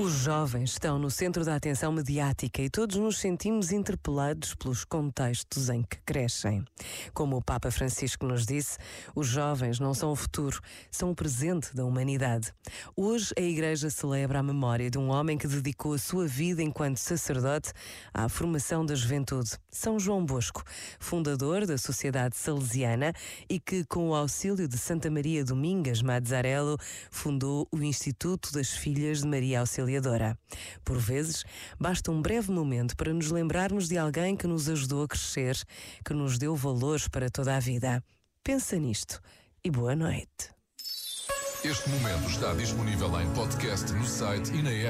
Os jovens estão no centro da atenção mediática e todos nos sentimos interpelados pelos contextos em que crescem. Como o Papa Francisco nos disse, os jovens não são o futuro, são o presente da humanidade. Hoje a Igreja celebra a memória de um homem que dedicou a sua vida enquanto sacerdote à formação da juventude, São João Bosco, fundador da Sociedade Salesiana e que, com o auxílio de Santa Maria Domingas Mazzarello, fundou o Instituto das Filhas de Maria Auxiliadora auxiliadora. Por vezes, basta um breve momento para nos lembrarmos de alguém que nos ajudou a crescer, que nos deu valores para toda a vida. Pensa nisto e boa noite. Este momento está disponível em podcast no site e na app.